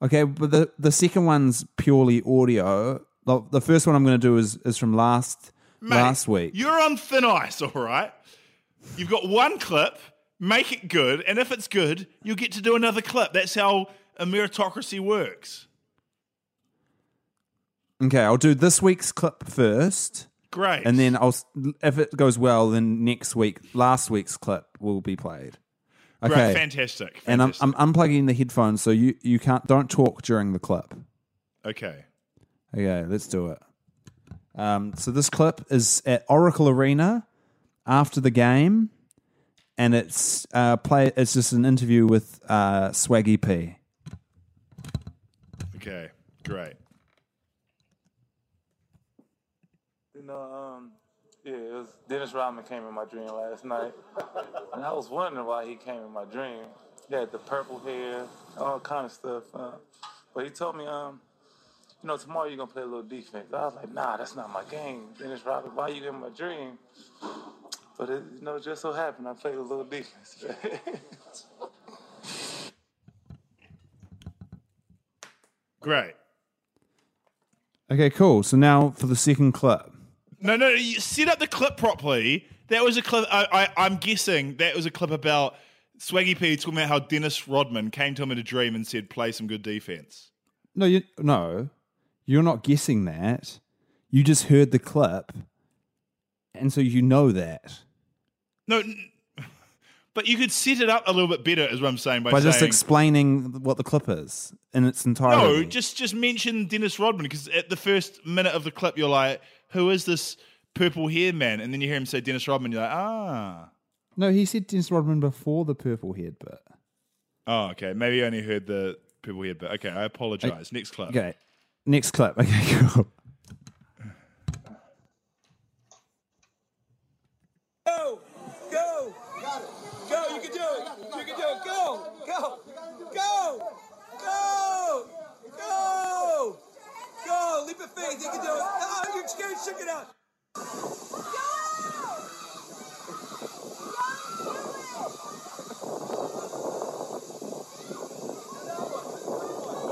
Okay, but the, the second one's purely audio. The, the first one I'm going to do is, is from last Mate, last week. You're on thin ice, all right? You've got one clip, make it good, and if it's good, you'll get to do another clip. That's how a meritocracy works. Okay, I'll do this week's clip first. Great. And then I'll, if it goes well, then next week, last week's clip will be played. Great, Okay. fantastic. And I'm. I'm unplugging the headphones, so you, you can't don't talk during the clip. okay. Okay, let's do it. Um, so this clip is at Oracle Arena after the game, and it's uh, play. It's just an interview with uh, Swaggy P. Okay. Great. You know, um, yeah, it was Dennis Rodman came in my dream last night, and I was wondering why he came in my dream. He had the purple hair, all kind of stuff. Uh, but he told me, um, you know, tomorrow you're gonna play a little defense. I was like, nah, that's not my game. Dennis Rodman, why you in my dream? But it, you know, it just so happened I played a little defense. Great. Okay, cool. So now for the second clip. No, no, you set up the clip properly. That was a clip. I, I, I'm guessing that was a clip about Swaggy P talking about how Dennis Rodman came to him in a dream and said, "Play some good defense." No, you no, you're not guessing that. You just heard the clip, and so you know that No, n- but you could set it up a little bit better, is what I'm saying by, by saying. just explaining what the clip is in its entirety. no, just just mention Dennis Rodman because at the first minute of the clip, you're like, "Who is this purple hair man?" And then you hear him say Dennis Rodman. You're like, "Ah." no. He said Dennis Rodman before the purple head bit. Oh, okay. Maybe I only heard the purple hair, but okay. I apologize. Next clip. Okay, next clip. Okay, cool. Go! Go! Go! You can do it! You can do it! Go! Go! Go! Go! Go! Go! Leap of faith! You can do it! You're scared! Shook it out!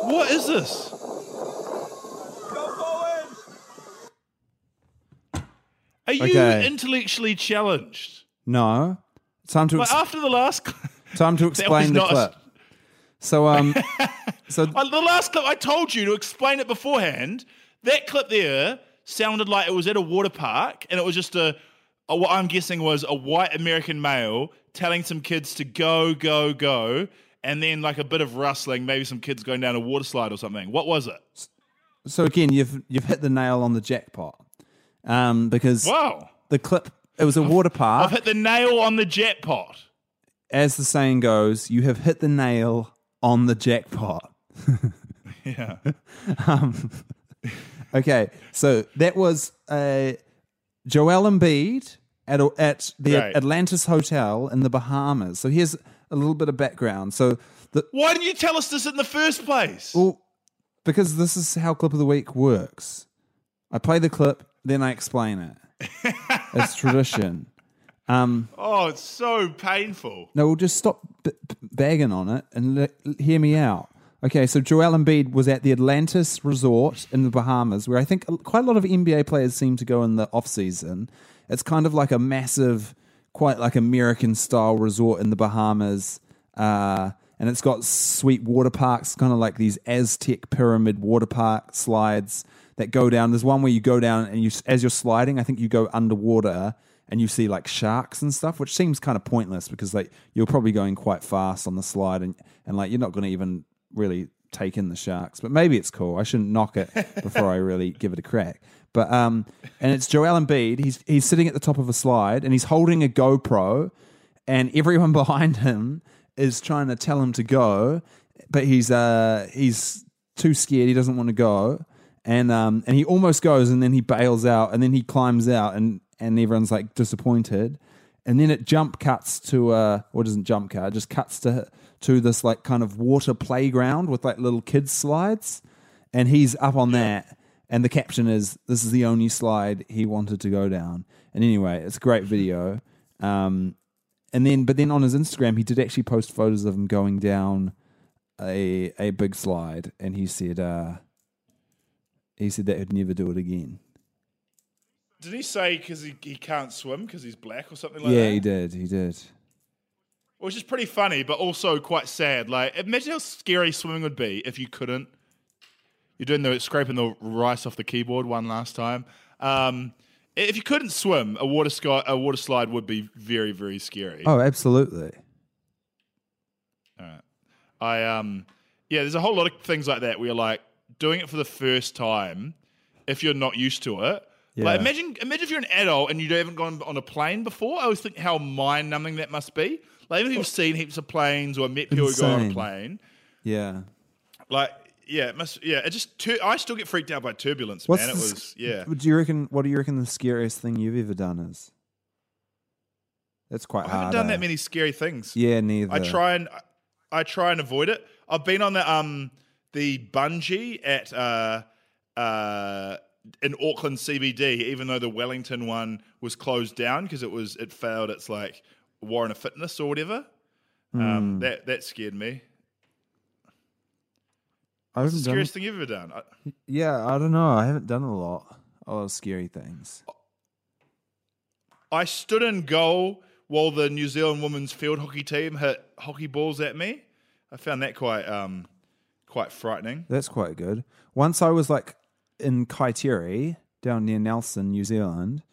What is this? Go forward. Are you Okay. intellectually challenged? No. Time to Like ex- after the last clip, time to was explain the not- clip. So um, so the last clip I told you to explain it beforehand. That clip there sounded like it was at a water park, and it was just a, a what I'm guessing was a white American male telling some kids to go, go, go, and then like a bit of rustling, maybe some kids going down a water slide or something. What was it? so again, you've you've hit the nail on the jackpot. Um, because Wow, the clip it was a water park. I've hit the nail on the jackpot. As the saying goes, you have hit the nail on the jackpot. Yeah. Okay, so that was uh, Joel Embiid at at the Right. Atlantis Hotel in the Bahamas. So here's a little bit of background. So the Why didn't you tell us this in the first place? well, because this is how clip of the week works. I play the clip, then I explain it. it's tradition. Um, Oh, it's so painful. no, we'll just stop b- b- bagging on it and le- hear me out. Okay, so Joel Embiid was at the Atlantis Resort in the Bahamas, where I think quite a lot of NBA players seem to go in the off season. It's kind of like a massive, quite like American style resort in the Bahamas, uh, and it's got sweet water parks, kind of like these Aztec pyramid water park slides that go down. There's one where you go down and you, as you're sliding, I think you go underwater and you see like sharks and stuff, which seems kind of pointless because like you're probably going quite fast on the slide and, and like you're not going to even really take in the sharks. But maybe it's cool. I shouldn't knock it before I really give it a crack. But um, and it's Joel Embiid. He's he's sitting at the top of a slide and he's holding a GoPro, and everyone behind him is trying to tell him to go, but he's uh he's too scared. He doesn't want to go, and um and he almost goes, and then he bails out, and then he climbs out, and and everyone's like disappointed, and then it jump cuts to uh or doesn't jump cut, it just cuts to to this like kind of water playground with like little kids slides, and he's up on that. And the caption is, "This is the only slide he wanted to go down." And anyway, it's a great video. Um, and then, but then on his Instagram, he did actually post photos of him going down a a big slide, and he said, uh, he said that he'd never do it again. Did he say because he, he can't swim because he's black or something like yeah, that? Yeah, he did. He did. Which is pretty funny, but also quite sad. Like, imagine how scary swimming would be if you couldn't. You're doing the scraping the rice off the keyboard one last time. Um, if you couldn't swim, a water sky, a water slide would be very, very scary. Oh, absolutely. All right. I um, yeah, there's a whole lot of things like that where you're like doing it for the first time. If you're not used to it, Yeah. like imagine imagine if you're an adult and you haven't gone on a plane before. I always think how mind numbing that must be. Like even if you've seen heaps of planes or met people who go on a plane, Yeah. like yeah, it must yeah. It just tur- I still get freaked out by turbulence, What's man. It was yeah. Do you reckon? What do you reckon the scariest thing you've ever done is? That's quite hard. I hard. haven't done eh? that many scary things. Yeah, neither. I try and I try and avoid it. I've been on the um the bungee at uh uh in Auckland CBD, even though the Wellington one was closed down because it was it failed its like warrant of fitness or whatever. Um, Hmm. that that scared me. I What's the haven't done. scariest thing you've ever done? I, Yeah, I don't know. I haven't done a lot of scary things. I stood in goal while the New Zealand women's field hockey team hit hockey balls at me. I found that quite um quite frightening. That's quite good. Once I was like in Kaiteri, down near Nelson, New Zealand,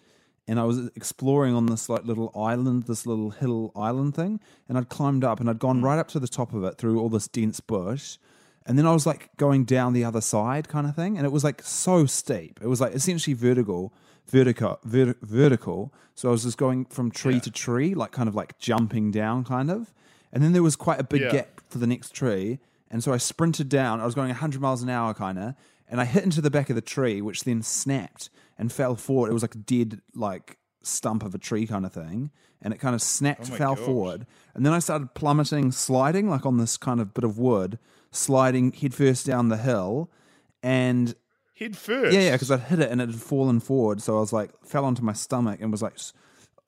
and I was exploring on this like little island, this little hill island thing, and I'd climbed up and I'd gone hmm. right up to the top of it through all this dense bush. And then I was like going down the other side kind of thing, and it was like so steep. It was like essentially vertical, vertical, vert- vertical. So I was just going from tree to tree, like kind of like jumping down, kind of. And then there was quite a big Yeah. gap for the next tree, and so I sprinted down. I was going 100 miles an hour, kind of, and I hit into the back of the tree, which then snapped and fell forward. It was like a dead, like stump of a tree kind of thing, and it kind of snapped, Oh fell gosh. forward, and then I started plummeting, sliding like on this kind of bit of wood, sliding headfirst down the hill, and Head first. yeah, yeah, because I'd hit it and it had fallen forward, so I was like fell onto my stomach and was like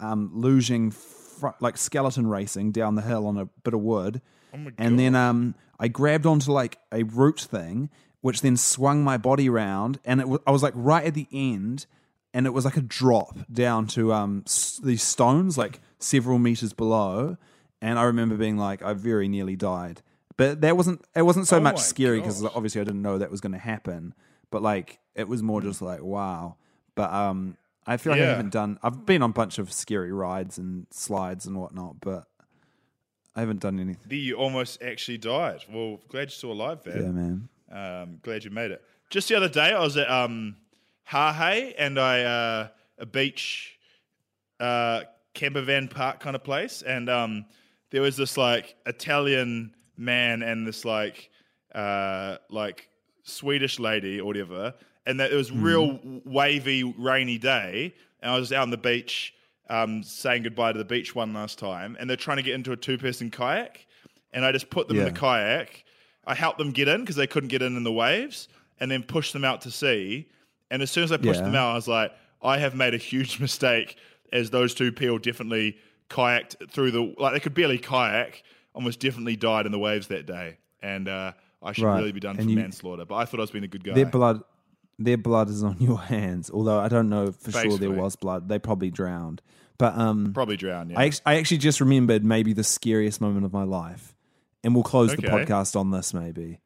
um, losing fr- like skeleton racing down the hill on a bit of wood. Oh and then um, I grabbed onto like a root thing, which then swung my body round, and it w- I was like right at the end, and it was like a drop down to um s- these stones, like several meters below. And I remember being like, I very nearly died, but that wasn't it wasn't so Oh much my scary because gosh. obviously I didn't know that was going to happen. But like, it was more just like, wow. But um, I feel like I Yeah. haven't done. I've been on a bunch of scary rides and slides and whatnot, but I haven't done anything. The- You almost actually died. Well, glad you're still alive, Van. Yeah, man. Um, glad you made it. Just the other day, I was at um, Hahei and I uh, a beach uh, camper van park kind of place, and um, there was this like Italian man and this like uh, like Swedish lady or whatever, and that it was real wavy, rainy day, and I was out on the beach um, saying goodbye to the beach one last time, and they're trying to get into a two person kayak, and I just put them in the kayak. I helped them get in because they couldn't get in in the waves, and then pushed them out to sea. And as soon as I pushed Yeah. them out, I was like, I have made a huge mistake, as those two people definitely kayaked through the like they could barely kayak, almost definitely died in the waves that day, and uh, I should Right. really be done And for you- manslaughter. But I thought I was being a good guy. Their blood, their blood is on your hands. Although I don't know for sure there was blood. They probably drowned. But um, Probably drowned. Yeah. I, I actually just remembered maybe the scariest moment of my life, and we'll close the podcast on this maybe.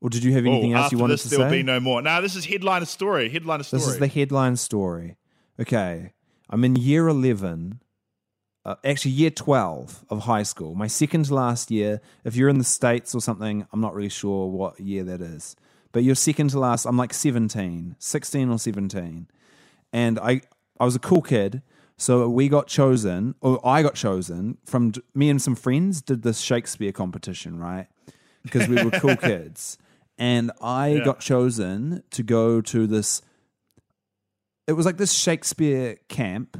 Or did you have anything oh, else you wanted this, to there will say? be no more. Now this is headline story. Headline story. This is the headline story. Okay. I'm in year 11, uh, actually, year 12 of high school, my second to last year. If you're in the States or something, I'm not really sure what year that is. But you're second to last, I'm like 17, 16 or 17. And I, I was a cool kid. So we got chosen, or I got chosen from me and some friends did this Shakespeare competition, right? Because we were cool kids. And I Yeah. got chosen to go to this it was like this Shakespeare camp.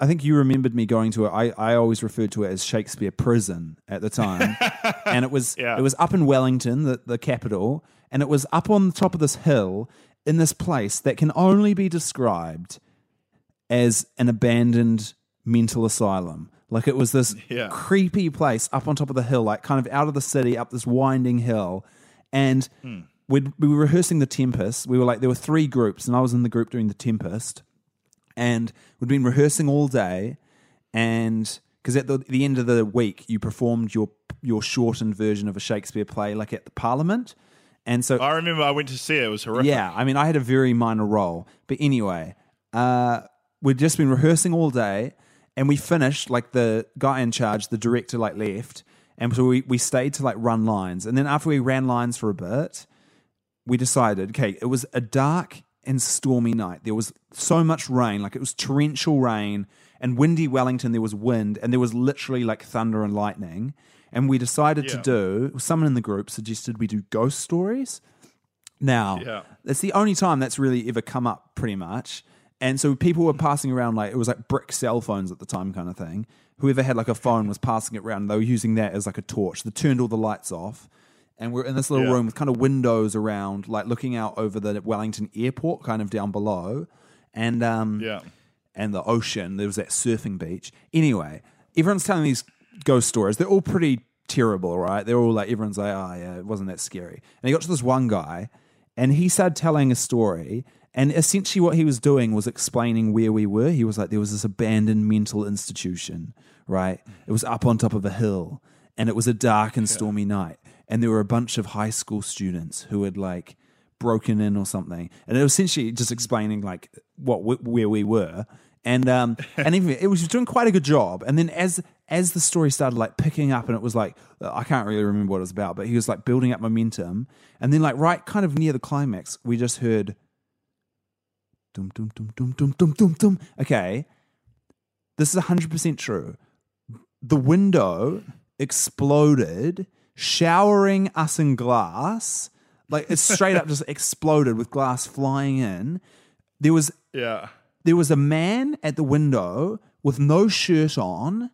I think you remembered me going to it. I, I always referred to it as Shakespeare prison at the time. and it was Yeah. it was up in Wellington, the, the capital, and it was up on the top of this hill in this place that can only be described as an abandoned mental asylum. Like it was this Yeah. creepy place up on top of the hill, like kind of out of the city, up this winding hill. And we'd, we were rehearsing the Tempest. We were like, there were three groups, and I was in the group doing the Tempest. And we'd been rehearsing all day. And because at the, the end of the week, you performed your your shortened version of a Shakespeare play, like at the Parliament. And so I remember I went to see it. It was horrific. yeah, I mean, I had a very minor role. But anyway, uh, we'd just been rehearsing all day and we finished, like the guy in charge, the director, like left. And so we, we stayed to like run lines. And then after we ran lines for a bit, we decided, okay, it was a dark and stormy night. There was so much rain, like it was torrential rain. And windy Wellington, there was wind, and there was literally like thunder and lightning. And we decided to do, someone in the group suggested we do ghost stories. Now, Yeah. it's the only time that's really ever come up, pretty much. And so people were passing around like it was like brick cell phones at the time, kind of thing. Whoever had like a phone was passing it around. They were using that as like a torch. They turned all the lights off, and we're in this little Yeah. room with kind of windows around, like looking out over the Wellington airport, kind of down below, and um, Yeah. and the ocean. There was that surfing beach. Anyway, everyone's telling these ghost stories. They're all pretty terrible, right? They're all like, everyone's like, oh, yeah, it wasn't that scary. And he got to this one guy, and he started telling a story. And essentially, what he was doing was explaining where we were. He was like, there was this abandoned mental institution, right? It was up on top of a hill, and it was a dark and stormy night. And there were a bunch of high school students who had like broken in or something, and it was essentially just explaining like what where we were, and um and even it was doing quite a good job. And then as as the story started like picking up, and it was like I can't really remember what it was about, but he was like building up momentum, and then like right kind of near the climax, we just heard dum dum dum dum dum dum dum dum. Okay, this is hundred percent true. The window exploded, showering us in glass. Like it straight up just exploded with glass flying in. There was Yeah. there was a man at the window with no shirt on,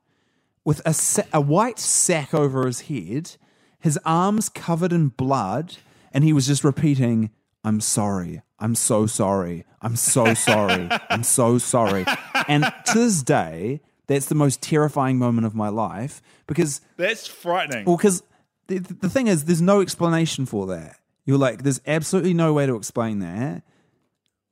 with a, sa- a white sack over his head, his arms covered in blood, and he was just repeating, I'm sorry. I'm so sorry. I'm so sorry. I'm so sorry. And to this day, that's the most terrifying moment of my life because That's frightening. well, because the, the thing is, there's no explanation for that. You're like, there's absolutely no way to explain that.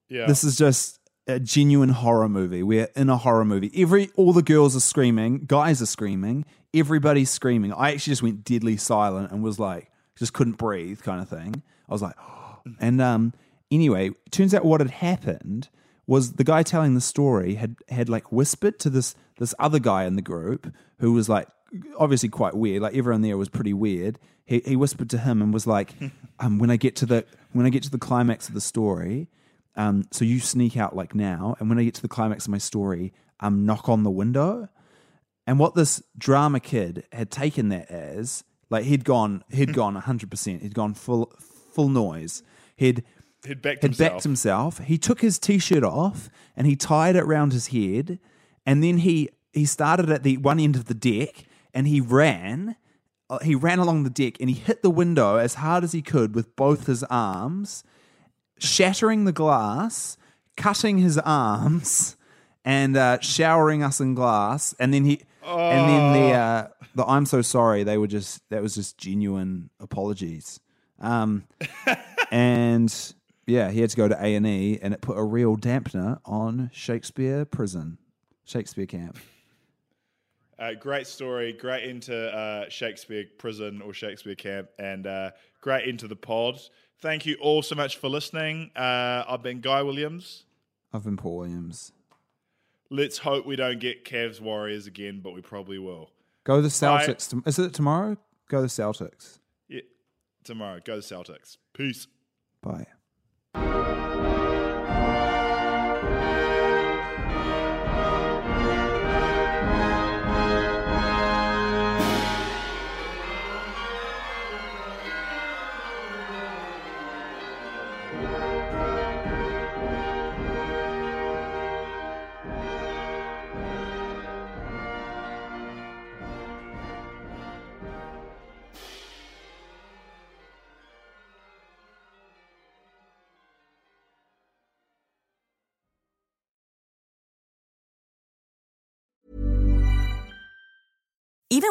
yeah. This is just a genuine horror movie. We're in a horror movie. Every all the girls are screaming, guys are screaming, everybody's screaming. I actually just went deadly silent and was like, just couldn't breathe, kind of thing. I was like, and um, anyway, turns out what had happened was the guy telling the story had had like whispered to this this other guy in the group who was like obviously quite weird. Like everyone there was pretty weird. He he whispered to him and was like, um, when I get to the when I get to the climax of the story, um, so you sneak out like now, and when I get to the climax of my story, um, knock on the window. And what this drama kid had taken that as, like he'd gone, he'd gone hundred percent. He'd gone full, full noise. He'd He'd backed had himself. backed himself. He took his t-shirt off and he tied it around his head, and then he he started at the one end of the deck and he ran. uh, He ran along the deck and he hit the window as hard as he could with both his arms, shattering the glass, cutting his arms, and uh, showering us in glass. And then he and then the uh, the I'm so sorry. They were just that was just genuine apologies. Um, and yeah, he had to go to A and E, and it put a real dampener on Shakespeare Prison, Shakespeare Camp. Uh, great story. Great into uh, Shakespeare prison or Shakespeare camp, and uh, great into the pod. Thank you all so much for listening. Uh, I've been Guy Williams. I've been Paul Williams. Let's hope we don't get Cavs Warriors again, but we probably will. Go the Celtics. tom- Is it tomorrow? Go the Celtics. Yeah, tomorrow. Go the Celtics. Peace. Bye.